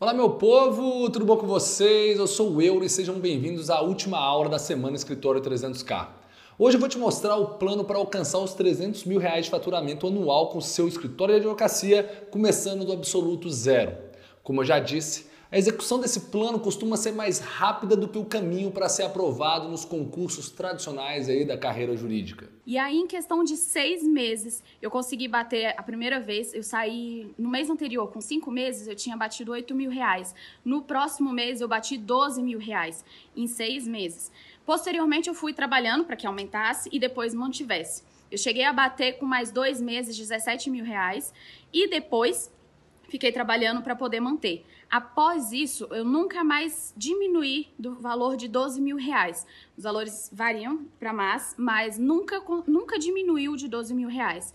Olá meu povo, tudo bom com vocês? Eu sou o Euro e sejam bem-vindos à última aula da semana Escritório 300k. Hoje eu vou te mostrar o plano para alcançar os 300 mil reais de faturamento anual com seu escritório de advocacia, começando do absoluto zero. Como eu já disse, a execução desse plano costuma ser mais rápida do que o caminho para ser aprovado nos concursos tradicionais aí da carreira jurídica. E aí, em questão de seis meses, eu consegui bater a primeira vez. Eu saí no mês anterior, com cinco meses, eu tinha batido 8 mil reais. No próximo mês, eu bati 12 mil reais em seis meses. Posteriormente, eu fui trabalhando para que aumentasse e depois mantivesse. Eu cheguei a bater com mais dois meses 17 mil reais e depois fiquei trabalhando para poder manter. Após isso, eu nunca mais diminuí do valor de 12 mil reais. Os valores variam para mais, mas nunca, nunca diminuiu de 12 mil reais.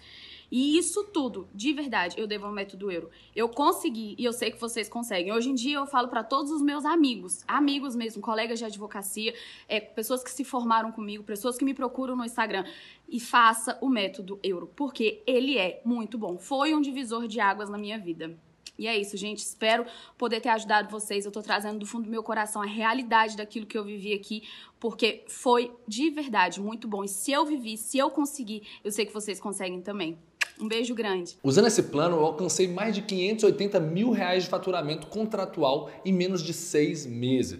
E isso tudo, de verdade, eu devo ao método euro. Eu consegui e eu sei que vocês conseguem. Hoje em dia eu falo para todos os meus amigos, amigos mesmo, colegas de advocacia, é, pessoas que se formaram comigo, pessoas que me procuram no Instagram, e faça o método euro, porque ele é muito bom. Foi um divisor de águas na minha vida. E é isso, gente. Espero poder ter ajudado vocês. Eu tô trazendo do fundo do meu coração a realidade daquilo que eu vivi aqui, porque foi de verdade muito bom. E se eu vivi, se eu conseguir, eu sei que vocês conseguem também. Um beijo grande. Usando esse plano, eu alcancei mais de 580 mil reais de faturamento contratual em menos de seis meses.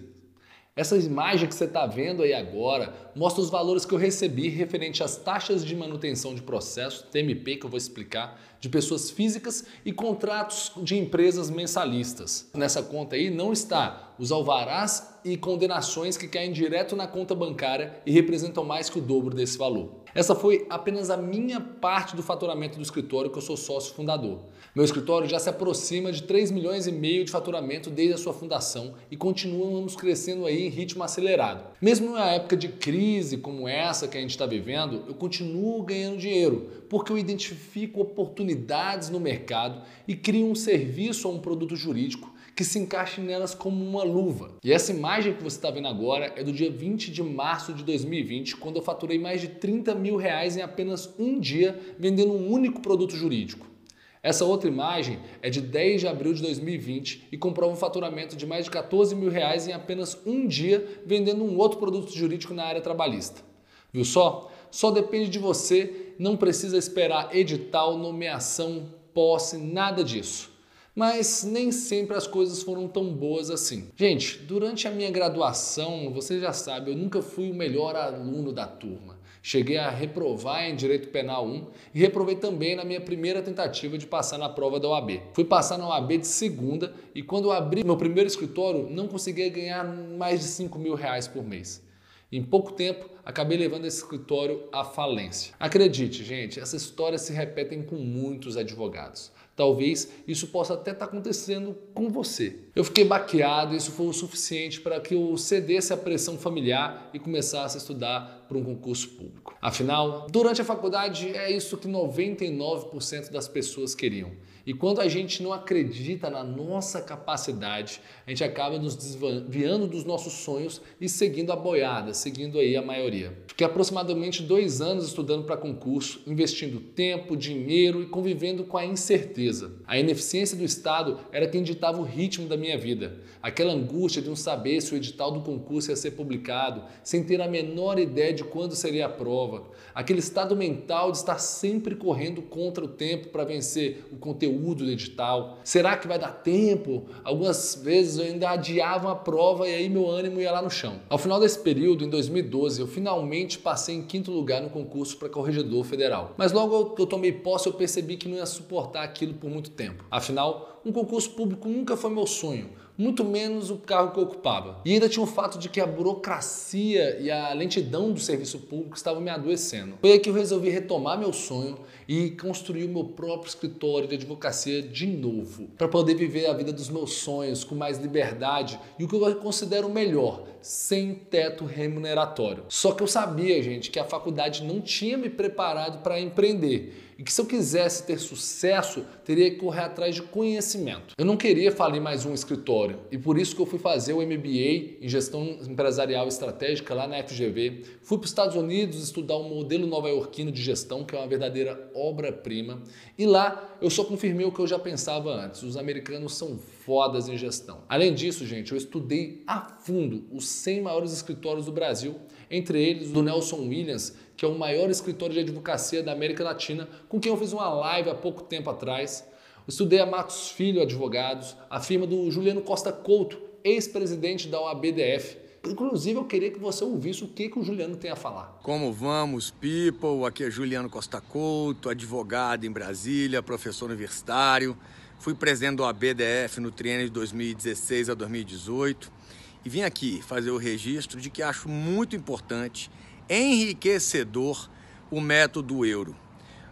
Essa imagem que você está vendo aí agora mostra os valores que eu recebi referente às taxas de manutenção de processo, TMP, que eu vou explicar, de pessoas físicas e contratos de empresas mensalistas. Nessa conta aí não está os alvarás e condenações que caem direto na conta bancária e representam mais que o dobro desse valor. Essa foi apenas a minha parte do faturamento do escritório que eu sou sócio fundador. Meu escritório já se aproxima de 3 milhões e meio de faturamento desde a sua fundação e continuamos crescendo aí em ritmo acelerado. Mesmo numa época de crise como essa que a gente está vivendo, eu continuo ganhando dinheiro porque eu identifico oportunidades no mercado e crio um serviço ou um produto jurídico que se encaixe nelas como uma luva. E essa imagem que você está vendo agora é do dia 20 de março de 2020, quando eu faturei mais de 30 mil reais em apenas um dia vendendo um único produto jurídico. Essa outra imagem é de 10 de abril de 2020 e comprova um faturamento de mais de 14 mil reais em apenas um dia vendendo um outro produto jurídico na área trabalhista. Viu só? Só depende de você, não precisa esperar edital, nomeação, posse, nada disso mas nem sempre as coisas foram tão boas assim. Gente, durante a minha graduação, você já sabe, eu nunca fui o melhor aluno da turma. Cheguei a reprovar em Direito Penal 1 e reprovei também na minha primeira tentativa de passar na prova da OAB. Fui passar na OAB de segunda e quando abri meu primeiro escritório, não conseguia ganhar mais de 5 mil reais por mês. Em pouco tempo, acabei levando esse escritório à falência. Acredite, gente, essas histórias se repetem com muitos advogados. Talvez isso possa até estar tá acontecendo com você. Eu fiquei baqueado e isso foi o suficiente para que eu cedesse à pressão familiar e começasse a estudar para um concurso público. Afinal, durante a faculdade é isso que 99% das pessoas queriam. E quando a gente não acredita na nossa capacidade, a gente acaba nos desviando dos nossos sonhos e seguindo a boiada, seguindo aí a maioria. Fiquei aproximadamente dois anos estudando para concurso, investindo tempo, dinheiro e convivendo com a incerteza. A ineficiência do Estado era quem ditava o ritmo da minha vida. Aquela angústia de não saber se o edital do concurso ia ser publicado, sem ter a menor ideia de quando seria a prova. Aquele estado mental de estar sempre correndo contra o tempo para vencer o conteúdo do edital? Será que vai dar tempo? Algumas vezes eu ainda adiava a prova e aí meu ânimo ia lá no chão. Ao final desse período, em 2012, eu finalmente passei em quinto lugar no concurso para corregedor federal. Mas logo que eu tomei posse, eu percebi que não ia suportar aquilo por muito tempo. Afinal, um concurso público nunca foi meu sonho muito menos o cargo que eu ocupava. E ainda tinha o fato de que a burocracia e a lentidão do serviço público estavam me adoecendo. Foi aí que eu resolvi retomar meu sonho e construir o meu próprio escritório de advocacia de novo, para poder viver a vida dos meus sonhos com mais liberdade e o que eu considero melhor, sem teto remuneratório. Só que eu sabia, gente, que a faculdade não tinha me preparado para empreender e que se eu quisesse ter sucesso, teria que correr atrás de conhecimento. Eu não queria falir mais um escritório e por isso que eu fui fazer o MBA em Gestão Empresarial Estratégica lá na FGV. Fui para os Estados Unidos estudar um modelo nova-iorquino de gestão, que é uma verdadeira obra-prima. E lá eu só confirmei o que eu já pensava antes. Os americanos são fodas em gestão. Além disso, gente, eu estudei a fundo os 100 maiores escritórios do Brasil, entre eles do Nelson Williams, que é o maior escritório de advocacia da América Latina, com quem eu fiz uma live há pouco tempo atrás. Estudei a Matos Filho Advogados, a firma do Juliano Costa Couto, ex-presidente da OABDF. Inclusive, eu queria que você ouvisse o que, que o Juliano tem a falar. Como vamos, people? Aqui é Juliano Costa Couto, advogado em Brasília, professor universitário. Fui presidente do ABDF no triênio de 2016 a 2018 e vim aqui fazer o registro de que acho muito importante, enriquecedor, o método euro.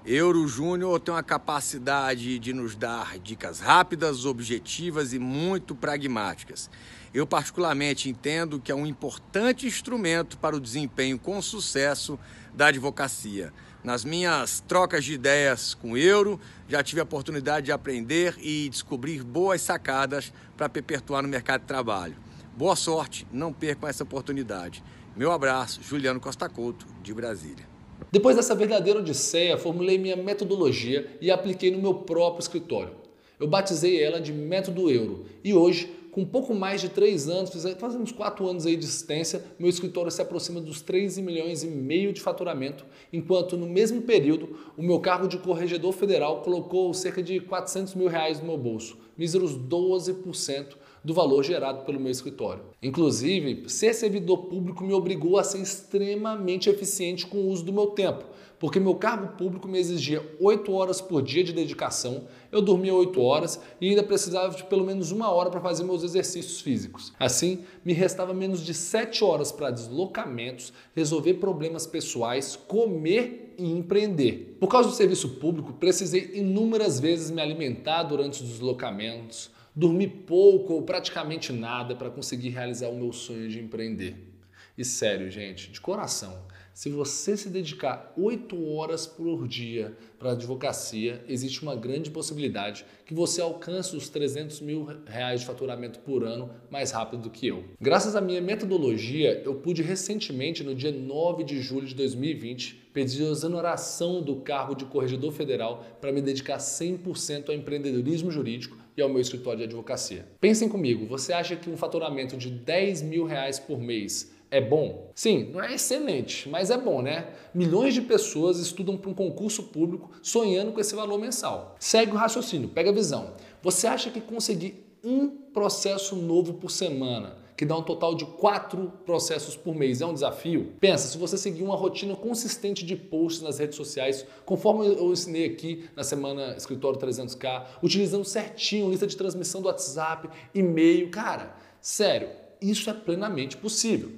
Euro Júnior tem uma capacidade de nos dar dicas rápidas, objetivas e muito pragmáticas. Eu, particularmente, entendo que é um importante instrumento para o desempenho com sucesso da advocacia. Nas minhas trocas de ideias com o Euro, já tive a oportunidade de aprender e descobrir boas sacadas para perpetuar no mercado de trabalho. Boa sorte, não percam essa oportunidade. Meu abraço, Juliano Costa Couto, de Brasília. Depois dessa verdadeira odisseia, formulei minha metodologia e apliquei no meu próprio escritório. Eu batizei ela de Método Euro e hoje, com pouco mais de três anos, fazendo uns quatro anos aí de existência, meu escritório se aproxima dos 3 milhões e meio de faturamento, enquanto no mesmo período o meu cargo de corregedor federal colocou cerca de 400 mil reais no meu bolso, míseros 12% do valor gerado pelo meu escritório. Inclusive, ser servidor público me obrigou a ser extremamente eficiente com o uso do meu tempo, porque meu cargo público me exigia 8 horas por dia de dedicação, eu dormia 8 horas e ainda precisava de pelo menos uma hora para fazer meus exercícios físicos. Assim, me restava menos de 7 horas para deslocamentos, resolver problemas pessoais, comer e empreender. Por causa do serviço público, precisei inúmeras vezes me alimentar durante os deslocamentos, dormi pouco ou praticamente nada para conseguir realizar o meu sonho de empreender. E sério, gente, de coração, se você se dedicar 8 horas por dia para a advocacia, existe uma grande possibilidade que você alcance os 300 mil reais de faturamento por ano mais rápido do que eu. Graças à minha metodologia, eu pude recentemente, no dia 9 de julho de 2020, pedir a exoneração do cargo de corregedor federal para me dedicar 100% ao empreendedorismo jurídico e ao meu escritório de advocacia. Pensem comigo, você acha que um faturamento de 10 mil reais por mês é bom? Sim, não é excelente, mas é bom, né? Milhões de pessoas estudam para um concurso público sonhando com esse valor mensal. Segue o raciocínio, pega a visão. Você acha que conseguir um processo novo por semana, que dá um total de quatro processos por mês, é um desafio? Pensa, se você seguir uma rotina consistente de posts nas redes sociais, conforme eu ensinei aqui na semana Escritório 300K, utilizando certinho lista de transmissão do WhatsApp, e-mail, cara, sério, isso é plenamente possível.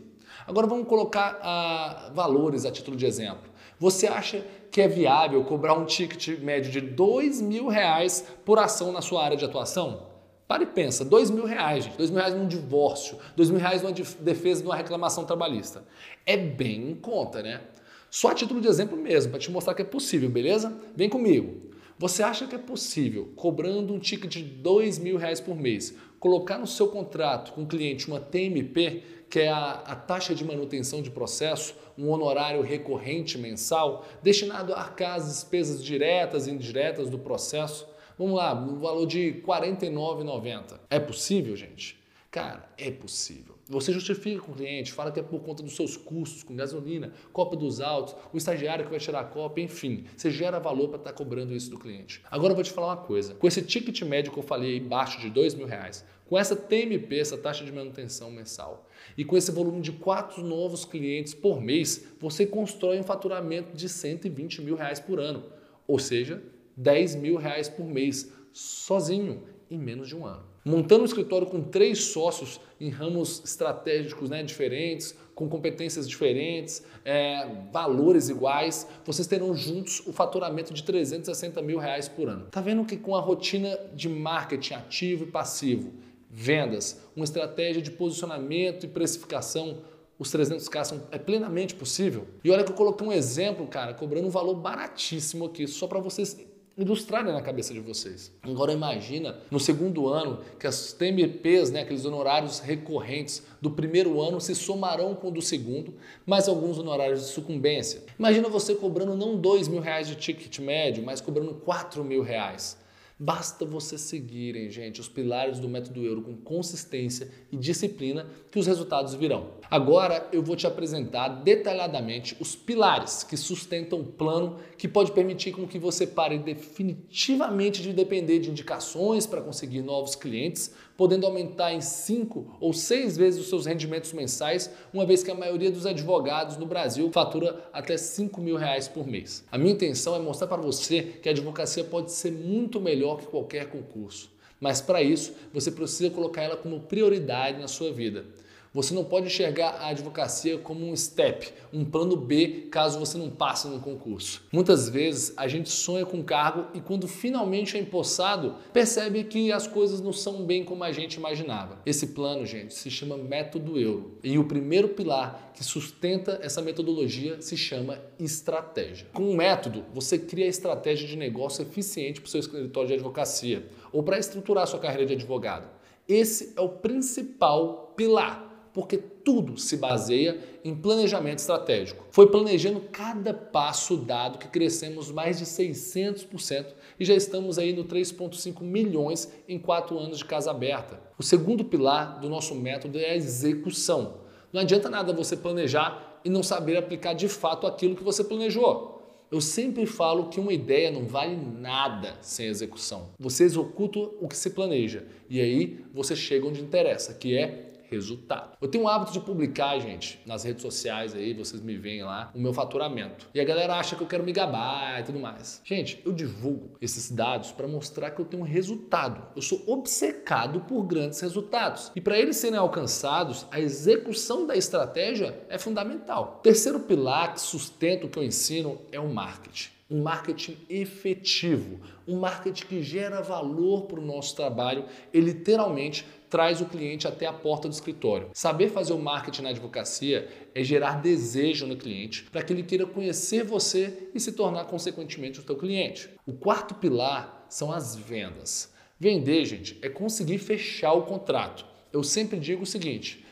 Agora vamos colocar ah, valores a título de exemplo. Você acha que é viável cobrar um ticket médio de dois mil reais por ação na sua área de atuação? Para e pensa, dois mil reais, gente. Dois mil reais num divórcio, dois mil reais numa defesa de uma reclamação trabalhista. É bem em conta, né? Só a título de exemplo mesmo, para te mostrar que é possível, beleza? Vem comigo. Você acha que é possível, cobrando um ticket de dois mil reais por mês, colocar no seu contrato com o cliente uma TMP, que é a, a, taxa de manutenção de processo, um honorário recorrente mensal, destinado a arcar as despesas diretas e indiretas do processo. Vamos lá, no valor de R$ 49,90. É possível, gente? Cara, é possível. Você justifica com o cliente, fala que é por conta dos seus custos com gasolina, cópia dos autos, o estagiário que vai tirar a cópia, enfim. Você gera valor para estar tá cobrando isso do cliente. Agora eu vou te falar uma coisa. Com esse ticket médio que eu falei aí, baixo de dois mil reais, com essa TMP, essa taxa de manutenção mensal, e com esse volume de quatro novos clientes por mês, você constrói um faturamento de 120 mil reais por ano, ou seja, 10 mil reais por mês, sozinho, em menos de um ano. Montando um escritório com três sócios em ramos estratégicos né, diferentes, com competências diferentes, é, valores iguais, vocês terão juntos o faturamento de 360 mil reais por ano. Tá vendo que com a rotina de marketing ativo e passivo, vendas, uma estratégia de posicionamento e precificação, os 300k são, é plenamente possível. E olha que eu coloquei um exemplo, cara, cobrando um valor baratíssimo aqui, só para vocês ilustrarem na cabeça de vocês. Agora imagina no segundo ano que as TMPs, né, aqueles honorários recorrentes do primeiro ano se somarão com o do segundo, mais alguns honorários de sucumbência. Imagina você cobrando não dois mil reais de ticket médio, mas cobrando quatro mil reais. Basta você seguirem, gente, os pilares do método euro com consistência e disciplina que os resultados virão. Agora eu vou te apresentar detalhadamente os pilares que sustentam o plano que pode permitir com que você pare definitivamente de depender de indicações para conseguir novos clientes, podendo aumentar em 5 ou 6 vezes os seus rendimentos mensais, uma vez que a maioria dos advogados no Brasil fatura até 5 mil reais por mês. A minha intenção é mostrar para você que a advocacia pode ser muito melhor que qualquer concurso. Mas para isso, você precisa colocar ela como prioridade na sua vida. Você não pode enxergar a advocacia como um step, um plano B, caso você não passe no concurso. Muitas vezes a gente sonha com cargo e quando finalmente é empossado, percebe que as coisas não são bem como a gente imaginava. Esse plano, gente, se chama método euro. E o primeiro pilar que sustenta essa metodologia se chama estratégia. Com um método, você cria a estratégia de negócio eficiente para o seu escritório de advocacia ou para estruturar sua carreira de advogado. Esse é o principal pilar porque tudo se baseia em planejamento estratégico. Foi planejando cada passo dado que crescemos mais de 600% e já estamos aí no 3,5 milhões em quatro anos de casa aberta. O segundo pilar do nosso método é a execução. Não adianta nada você planejar e não saber aplicar de fato aquilo que você planejou. Eu sempre falo que uma ideia não vale nada sem execução. Você executa o que se planeja e aí você chega onde interessa, que é resultado. Eu tenho o hábito de publicar, gente, nas redes sociais aí, vocês me veem lá, o meu faturamento. E a galera acha que eu quero me gabar e tudo mais. Gente, eu divulgo esses dados para mostrar que eu tenho um resultado. Eu sou obcecado por grandes resultados. E para eles serem alcançados, a execução da estratégia é fundamental. Terceiro pilar que sustenta o que eu ensino é o marketing um marketing efetivo, um marketing que gera valor para o nosso trabalho e literalmente traz o cliente até a porta do escritório. Saber fazer o marketing na advocacia é gerar desejo no cliente para que ele queira conhecer você e se tornar consequentemente o seu cliente. O quarto pilar são as vendas. Vender, gente, é conseguir fechar o contrato. Eu sempre digo o seguinte: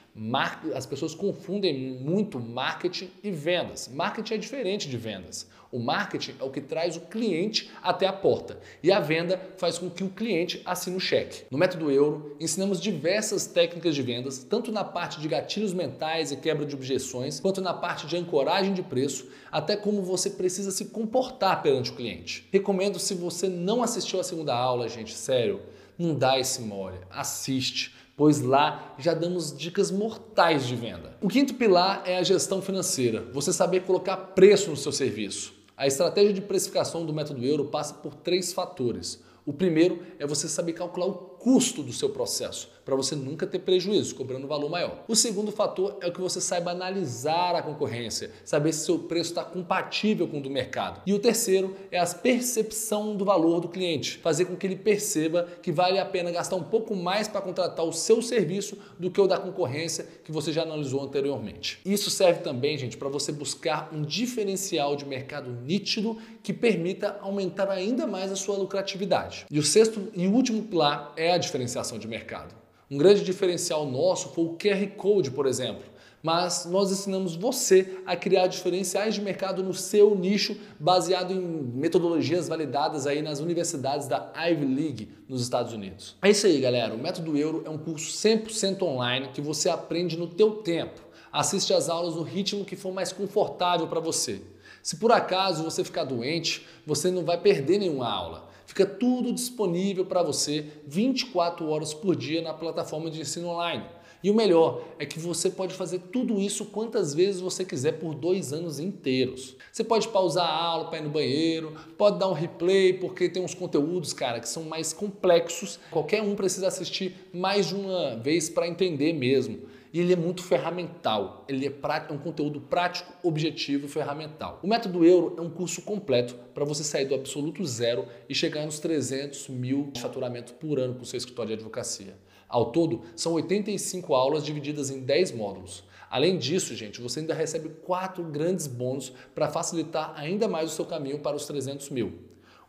as pessoas confundem muito marketing e vendas. Marketing é diferente de vendas. O marketing é o que traz o cliente até a porta e a venda faz com que o cliente assine o cheque. No método Euro, ensinamos diversas técnicas de vendas, tanto na parte de gatilhos mentais e quebra de objeções, quanto na parte de ancoragem de preço, até como você precisa se comportar perante o cliente. Recomendo se você não assistiu a segunda aula, gente, sério, não dá esse mole, assiste pois lá já damos dicas mortais de venda. O quinto pilar é a gestão financeira, você saber colocar preço no seu serviço. A estratégia de precificação do método euro passa por três fatores. O primeiro é você saber calcular o custo do seu processo, para você nunca ter prejuízo, cobrando valor maior. O segundo fator é que você saiba analisar a concorrência, saber se seu preço está compatível com o do mercado. E o terceiro é a percepção do valor do cliente, fazer com que ele perceba que vale a pena gastar um pouco mais para contratar o seu serviço do que o da concorrência que você já analisou anteriormente. Isso serve também, gente, para você buscar um diferencial de mercado nítido que permita aumentar ainda mais a sua lucratividade. E o sexto e último pilar é a diferenciação de mercado. Um grande diferencial nosso foi o QR Code, por exemplo. Mas nós ensinamos você a criar diferenciais de mercado no seu nicho, baseado em metodologias validadas aí nas universidades da Ivy League nos Estados Unidos. É isso aí, galera. O Método Euro é um curso 100% online que você aprende no teu tempo. Assiste às aulas no ritmo que for mais confortável para você. Se por acaso você ficar doente, você não vai perder nenhuma aula. Fica tudo disponível para você 24 horas por dia na plataforma de ensino online. E o melhor é que você pode fazer tudo isso quantas vezes você quiser por dois anos inteiros. Você pode pausar a aula para ir no banheiro, pode dar um replay, porque tem uns conteúdos, cara, que são mais complexos. Qualquer um precisa assistir mais de uma vez para entender mesmo e ele é muito ferramental. Ele é, é um conteúdo prático, objetivo e ferramental. O Método Euro é um curso completo para você sair do absoluto zero e chegar nos 300 mil de faturamento por ano com o seu escritório de advocacia. Ao todo, são 85 aulas divididas em 10 módulos. Além disso, gente, você ainda recebe quatro grandes bônus para facilitar ainda mais o seu caminho para os 300 mil.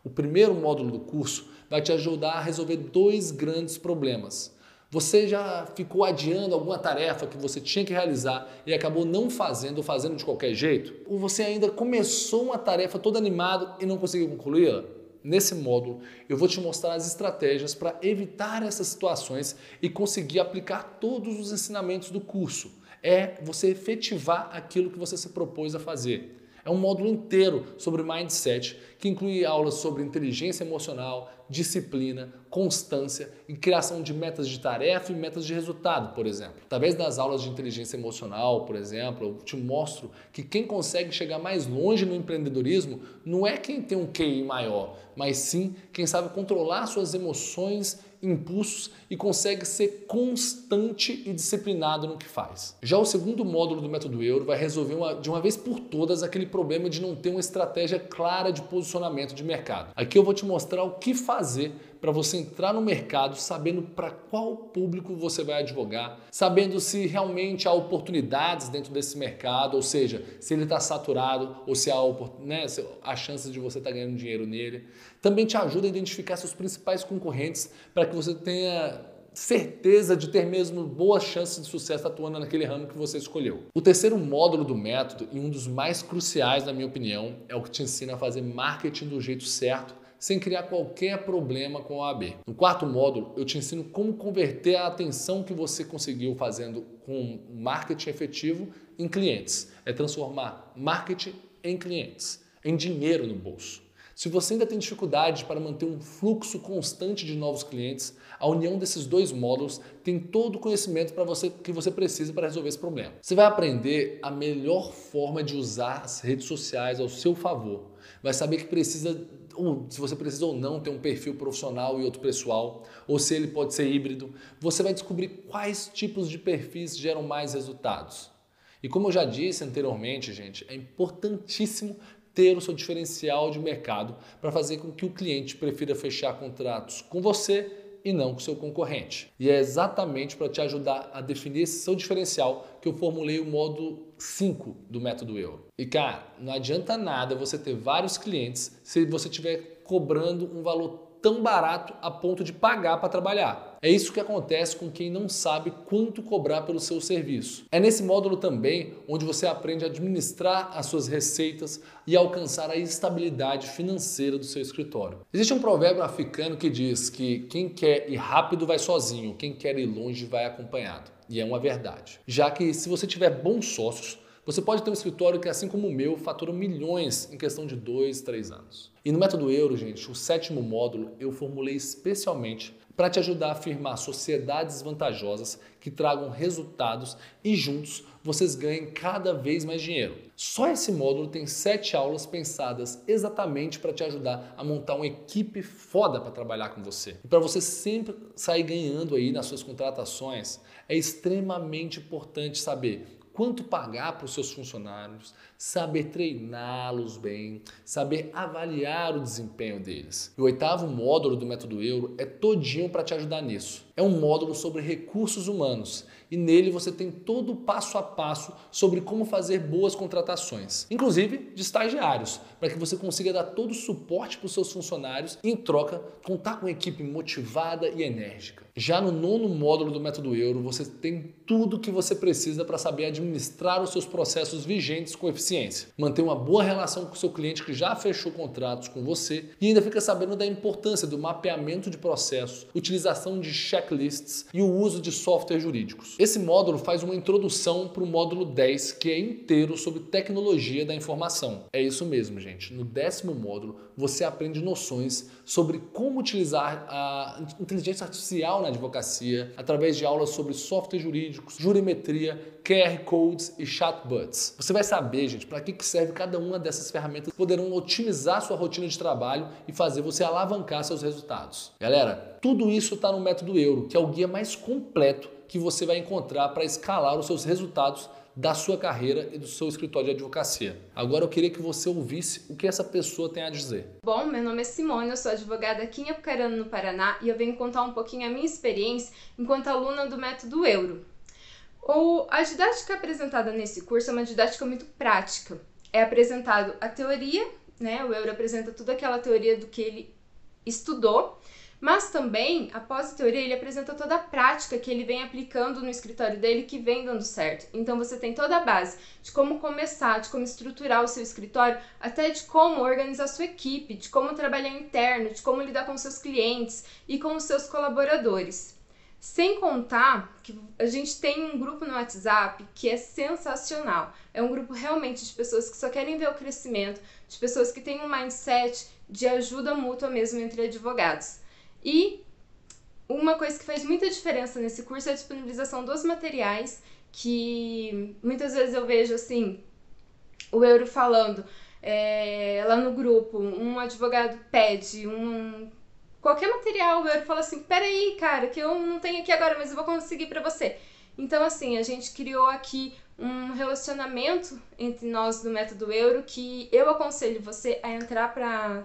O primeiro módulo do curso vai te ajudar a resolver dois grandes problemas. Você já ficou adiando alguma tarefa que você tinha que realizar e acabou não fazendo ou fazendo de qualquer jeito? Ou você ainda começou uma tarefa todo animado e não conseguiu concluí-la? Nesse módulo, eu vou te mostrar as estratégias para evitar essas situações e conseguir aplicar todos os ensinamentos do curso. É você efetivar aquilo que você se propôs a fazer. É um módulo inteiro sobre mindset, que inclui aulas sobre inteligência emocional, disciplina, constância e criação de metas de tarefa e metas de resultado, por exemplo. Através das aulas de inteligência emocional, por exemplo, eu te mostro que quem consegue chegar mais longe no empreendedorismo não é quem tem um QI maior, mas sim quem sabe controlar suas emoções impulsos e consegue ser constante e disciplinado no que faz. Já o segundo módulo do método euro vai resolver uma, de uma vez por todas aquele problema de não ter uma estratégia clara de posicionamento de mercado. Aqui eu vou te mostrar o que fazer para você entrar no mercado sabendo para qual público você vai advogar, sabendo se realmente há oportunidades dentro desse mercado, ou seja, se ele está saturado ou se há, né, se há chances de você estar tá ganhando dinheiro nele. Também te ajuda a identificar seus principais concorrentes para que você tenha certeza de ter mesmo boas chances de sucesso atuando naquele ramo que você escolheu. O terceiro módulo do método, e um dos mais cruciais na minha opinião, é o que te ensina a fazer marketing do jeito certo sem criar qualquer problema com a AB. No quarto módulo, eu te ensino como converter a atenção que você conseguiu fazendo com marketing efetivo em clientes. É transformar marketing em clientes, em dinheiro no bolso. Se você ainda tem dificuldade para manter um fluxo constante de novos clientes, a união desses dois módulos tem todo o conhecimento para você que você precisa para resolver esse problema. Você vai aprender a melhor forma de usar as redes sociais ao seu favor. Vai saber que precisa ou se você precisa ou não ter um perfil profissional e outro pessoal, ou se ele pode ser híbrido. Você vai descobrir quais tipos de perfis geram mais resultados. E como eu já disse anteriormente, gente, é importantíssimo ter o seu diferencial de mercado para fazer com que o cliente prefira fechar contratos com você e não com seu concorrente. E é exatamente para te ajudar a definir esse seu diferencial que eu formulei o modo 5 do método euro. E cara, não adianta nada você ter vários clientes se você estiver cobrando um valor tão barato a ponto de pagar para trabalhar. É isso que acontece com quem não sabe quanto cobrar pelo seu serviço. É nesse módulo também onde você aprende a administrar as suas receitas e alcançar a estabilidade financeira do seu escritório. Existe um provérbio africano que diz que quem quer ir rápido vai sozinho, quem quer ir longe vai acompanhado. E é uma verdade. Já que se você tiver bons sócios, você pode ter um escritório que, assim como o meu, fatura milhões em questão de dois, três anos. E no método euro, gente, o sétimo módulo eu formulei especialmente para te ajudar a firmar sociedades vantajosas que tragam resultados e juntos vocês ganhem cada vez mais dinheiro. Só esse módulo tem sete aulas pensadas exatamente para te ajudar a montar uma equipe foda para trabalhar com você. E para você sempre sair ganhando aí nas suas contratações, é extremamente importante saber quanto pagar para os seus funcionários, saber treiná-los bem, saber avaliar o desempenho deles. E o oitavo módulo do método euro é todinho para te ajudar nisso. É um módulo sobre recursos humanos e nele você tem todo o passo a passo sobre como fazer boas contratações, inclusive de estagiários, para que você consiga dar todo o suporte para os seus funcionários e, em troca, contar com uma equipe motivada e enérgica. Já no nono módulo do método euro, você tem tudo o que você precisa para saber administrar os seus processos vigentes com eficiência, manter uma boa relação com o seu cliente que já fechou contratos com você e ainda fica sabendo da importância do mapeamento de processos, utilização de checklists e o uso de softwares jurídicos. Esse módulo faz uma introdução para o módulo 10, que é inteiro sobre tecnologia da informação. É isso mesmo, gente. No décimo módulo, você aprende noções sobre como utilizar a inteligência artificial na advocacia, através de aulas sobre software jurídicos, jurimetria, QR codes e chatbots. Você vai saber, gente, para que serve cada uma dessas ferramentas poderão otimizar sua rotina de trabalho e fazer você alavancar seus resultados. Galera, tudo isso está no método Euro, que é o guia mais completo que você vai encontrar para escalar os seus resultados da sua carreira e do seu escritório de advocacia. Agora eu queria que você ouvisse o que essa pessoa tem a dizer. Bom, meu nome é Simone, eu sou advogada aqui em Apucarana, no Paraná, e eu venho contar um pouquinho a minha experiência enquanto aluna do método Euro. O, a didática apresentada nesse curso é uma didática muito prática. É apresentado a teoria, né? O Euro apresenta toda aquela teoria do que ele estudou Mas também, após a teoria, ele apresenta toda a prática que ele vem aplicando no escritório dele que vem dando certo. Então você tem toda a base de como começar, de como estruturar o seu escritório, até de como organizar sua equipe, de como trabalhar interno, de como lidar com seus clientes e com os seus colaboradores. Sem contar que a gente tem um grupo no WhatsApp que é sensacional. É um grupo realmente de pessoas que só querem ver o crescimento, de pessoas que têm um mindset de ajuda mútua mesmo entre advogados. E uma coisa que faz muita diferença nesse curso é a disponibilização dos materiais, que muitas vezes eu vejo assim, o Euro falando é, lá no grupo, um advogado pede um qualquer material, Euro fala assim, peraí, cara, que eu não tenho aqui agora, mas eu vou conseguir para você. Então, assim, a gente criou aqui um relacionamento entre nós do método Euro que eu aconselho você a entrar para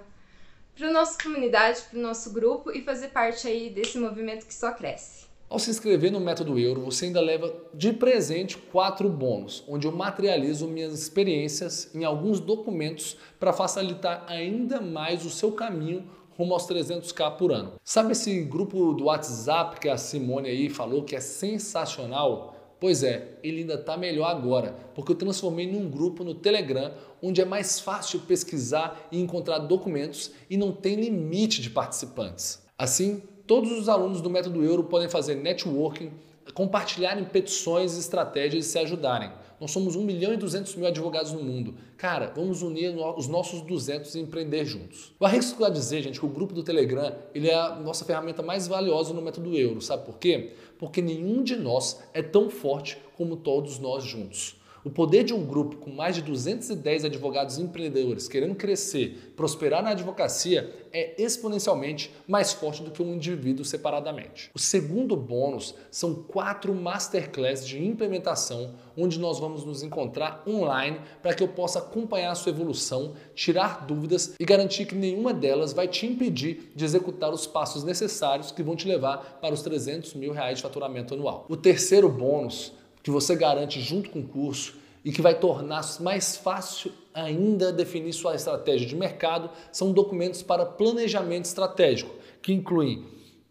para nossa comunidade, para o nosso grupo e fazer parte aí desse movimento que só cresce. Ao se inscrever no Método Euro, você ainda leva de presente quatro bônus, onde eu materializo minhas experiências em alguns documentos para facilitar ainda mais o seu caminho rumo aos 300k por ano. Sabe esse grupo do WhatsApp que a Simone aí falou que é sensacional? Pois é, ele ainda está melhor agora, porque eu transformei num grupo no Telegram, onde é mais fácil pesquisar e encontrar documentos e não tem limite de participantes. Assim, todos os alunos do Método Euro podem fazer networking, compartilharem petições e estratégias e se ajudarem. Nós somos 1 milhão e 200 mil advogados no mundo. Cara, vamos unir os nossos 200 e empreender juntos. O arrisco a dizer, gente, que o grupo do Telegram ele é a nossa ferramenta mais valiosa no método euro. Sabe por quê? Porque nenhum de nós é tão forte como todos nós juntos. O poder de um grupo com mais de 210 advogados empreendedores querendo crescer, prosperar na advocacia é exponencialmente mais forte do que um indivíduo separadamente. O segundo bônus são quatro masterclasses de implementação, onde nós vamos nos encontrar online para que eu possa acompanhar a sua evolução, tirar dúvidas e garantir que nenhuma delas vai te impedir de executar os passos necessários que vão te levar para os 300 mil reais de faturamento anual. O terceiro bônus que você garante junto com o curso e que vai tornar mais fácil ainda definir sua estratégia de mercado são documentos para planejamento estratégico, que incluem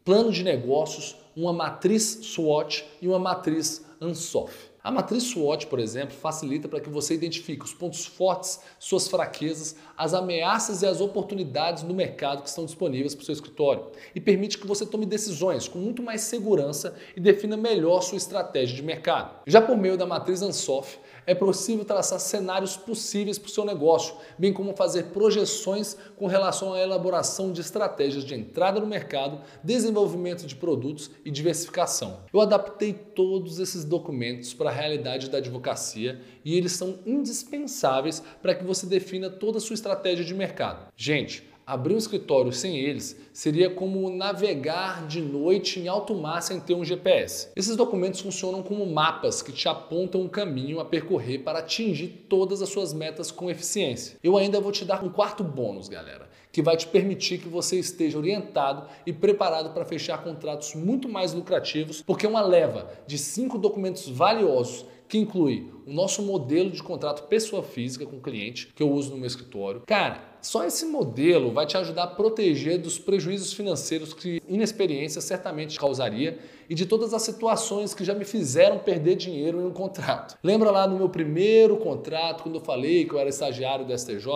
plano de negócios, uma matriz SWOT e uma matriz ANSOF. A matriz SWOT, por exemplo, facilita para que você identifique os pontos fortes, suas fraquezas, as ameaças e as oportunidades no mercado que estão disponíveis para o seu escritório e permite que você tome decisões com muito mais segurança e defina melhor sua estratégia de mercado. Já por meio da matriz ANSOF, é possível traçar cenários possíveis para o seu negócio, bem como fazer projeções com relação à elaboração de estratégias de entrada no mercado, desenvolvimento de produtos e diversificação. Eu adaptei todos esses documentos para a realidade da advocacia e eles são indispensáveis para que você defina toda a sua estratégia de mercado. Gente, Abrir um escritório sem eles seria como navegar de noite em alto mar sem ter um GPS. Esses documentos funcionam como mapas que te apontam um caminho a percorrer para atingir todas as suas metas com eficiência. Eu ainda vou te dar um quarto bônus, galera, que vai te permitir que você esteja orientado e preparado para fechar contratos muito mais lucrativos, porque uma leva de cinco documentos valiosos que inclui o nosso modelo de contrato pessoa física com cliente, que eu uso no meu escritório. Cara, só esse modelo vai te ajudar a proteger dos prejuízos financeiros que inexperiência certamente causaria e de todas as situações que já me fizeram perder dinheiro em um contrato. Lembra lá no meu primeiro contrato, quando eu falei que eu era estagiário do STJ?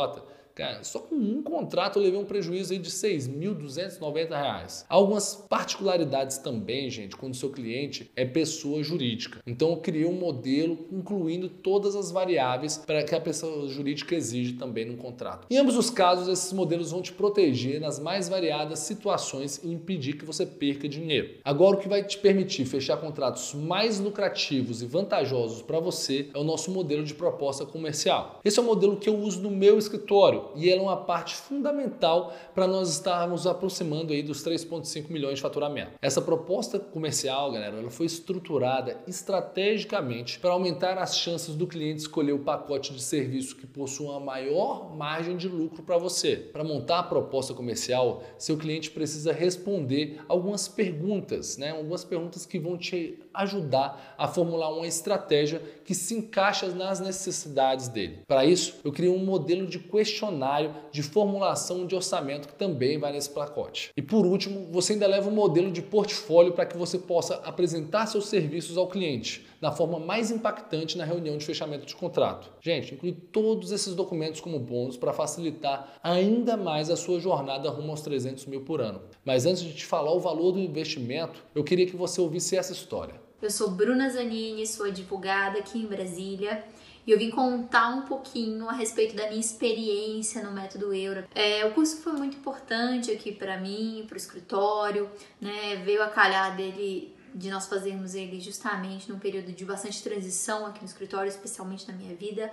Cara, só com um contrato eu levei um prejuízo aí de R$ 6.290. Algumas particularidades também, gente, quando o seu cliente é pessoa jurídica. Então eu criei um modelo incluindo todas as variáveis para que a pessoa jurídica exige também no contrato. Em ambos os casos, esses modelos vão te proteger nas mais variadas situações e impedir que você perca dinheiro. Agora, o que vai te permitir fechar contratos mais lucrativos e vantajosos para você é o nosso modelo de proposta comercial. Esse é o modelo que eu uso no meu escritório e ela é uma parte fundamental para nós estarmos aproximando aí dos 3,5 milhões de faturamento. Essa proposta comercial, galera, ela foi estruturada estrategicamente para aumentar as chances do cliente escolher o pacote de serviço que possui uma maior margem de lucro para você. Para montar a proposta comercial, seu cliente precisa responder algumas perguntas, né? Algumas perguntas que vão te ajudar a formular uma estratégia que se encaixa nas necessidades dele. Para isso, eu criei um modelo de questionamento questionário de formulação de orçamento que também vai nesse pacote. E por último, você ainda leva um modelo de portfólio para que você possa apresentar seus serviços ao cliente na forma mais impactante na reunião de fechamento de contrato. Gente, inclui todos esses documentos como bônus para facilitar ainda mais a sua jornada rumo aos 300 mil por ano. Mas antes de te falar o valor do investimento, eu queria que você ouvisse essa história. Eu sou Bruna Zanini, sou advogada aqui em Brasília e eu vim contar um pouquinho a respeito da minha experiência no método Euro. É, o curso foi muito importante aqui para mim, para o escritório, né? Veio a calhar dele de nós fazermos ele justamente num período de bastante transição aqui no escritório, especialmente na minha vida,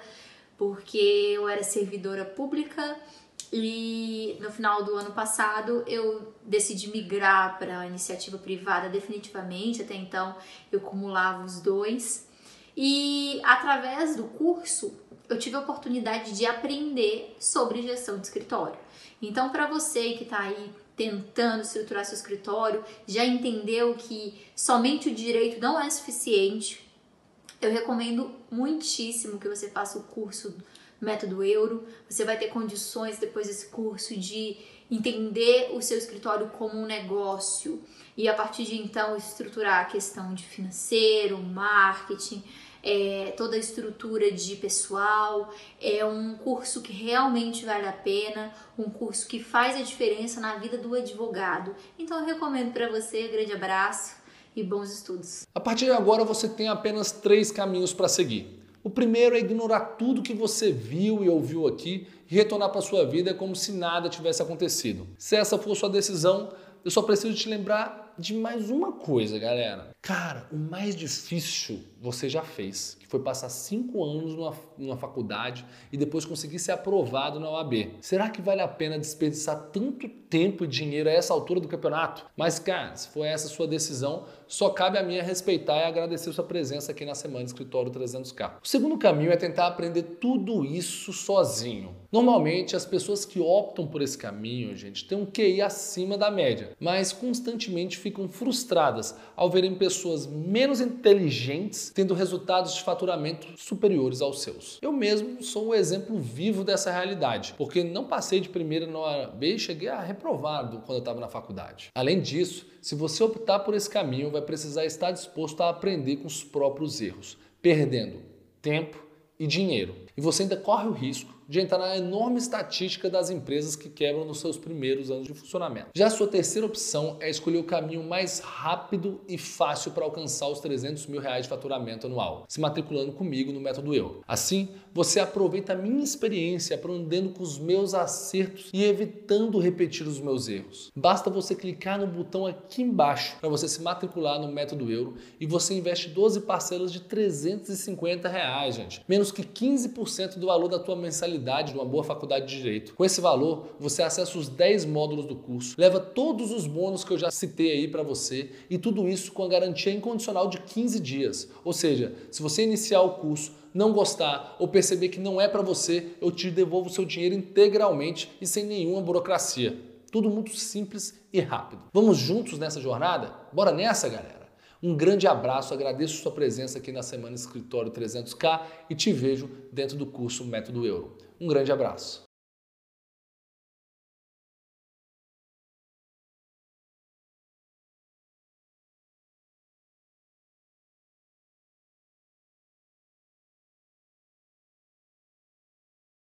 porque eu era servidora pública e no final do ano passado eu decidi migrar para a iniciativa privada definitivamente. Até então eu acumulava os dois. E através do curso eu tive a oportunidade de aprender sobre gestão de escritório. Então, para você que está aí tentando estruturar seu escritório, já entendeu que somente o direito não é suficiente, eu recomendo muitíssimo que você faça o curso método euro. Você vai ter condições depois desse curso de entender o seu escritório como um negócio e a partir de então estruturar a questão de financeiro, marketing, é, toda a estrutura de pessoal. É um curso que realmente vale a pena, um curso que faz a diferença na vida do advogado. Então eu recomendo para você, grande abraço e bons estudos. A partir de agora você tem apenas três caminhos para seguir. O primeiro é ignorar tudo que você viu e ouviu aqui e retornar para sua vida como se nada tivesse acontecido. Se essa for sua decisão, eu só preciso te lembrar de mais uma coisa, galera. Cara, o mais difícil você já fez, que foi passar cinco anos numa, numa faculdade e depois conseguir ser aprovado na OAB. Será que vale a pena desperdiçar tanto tempo e dinheiro a essa altura do campeonato? Mas, cara, se for essa a sua decisão, só cabe a mim respeitar e agradecer sua presença aqui na Semana Escritório 300K. O segundo caminho é tentar aprender tudo isso sozinho. Normalmente, as pessoas que optam por esse caminho, gente, têm um QI acima da média, mas constantemente ficam frustradas ao verem pessoas menos inteligentes tendo resultados de faturamento superiores aos seus. Eu mesmo sou um exemplo vivo dessa realidade, porque não passei de primeira no OAB e cheguei a reprovado quando eu estava na faculdade. Além disso, se você optar por esse caminho, vai precisar estar disposto a aprender com os próprios erros, perdendo tempo e dinheiro. E você ainda corre o risco de entrar na enorme estatística das empresas que quebram nos seus primeiros anos de funcionamento. Já a sua terceira opção é escolher o caminho mais rápido e fácil para alcançar os 300 mil reais de faturamento anual, se matriculando comigo no Método Eu. Assim, você aproveita a minha experiência aprendendo com os meus acertos e evitando repetir os meus erros. Basta você clicar no botão aqui embaixo para você se matricular no Método Euro e você investe 12 parcelas de 350 reais, gente. Menos que 15% do valor da tua mensalidade mensalidade de uma boa faculdade de direito. Com esse valor, você acessa os 10 módulos do curso, leva todos os bônus que eu já citei aí para você e tudo isso com a garantia incondicional de 15 dias. Ou seja, se você iniciar o curso, não gostar ou perceber que não é para você, eu te devolvo o seu dinheiro integralmente e sem nenhuma burocracia. Tudo muito simples e rápido. Vamos juntos nessa jornada? Bora nessa, galera! Um grande abraço, agradeço sua presença aqui na Semana Escritório 300K e te vejo dentro do curso Método Euro. Um grande abraço.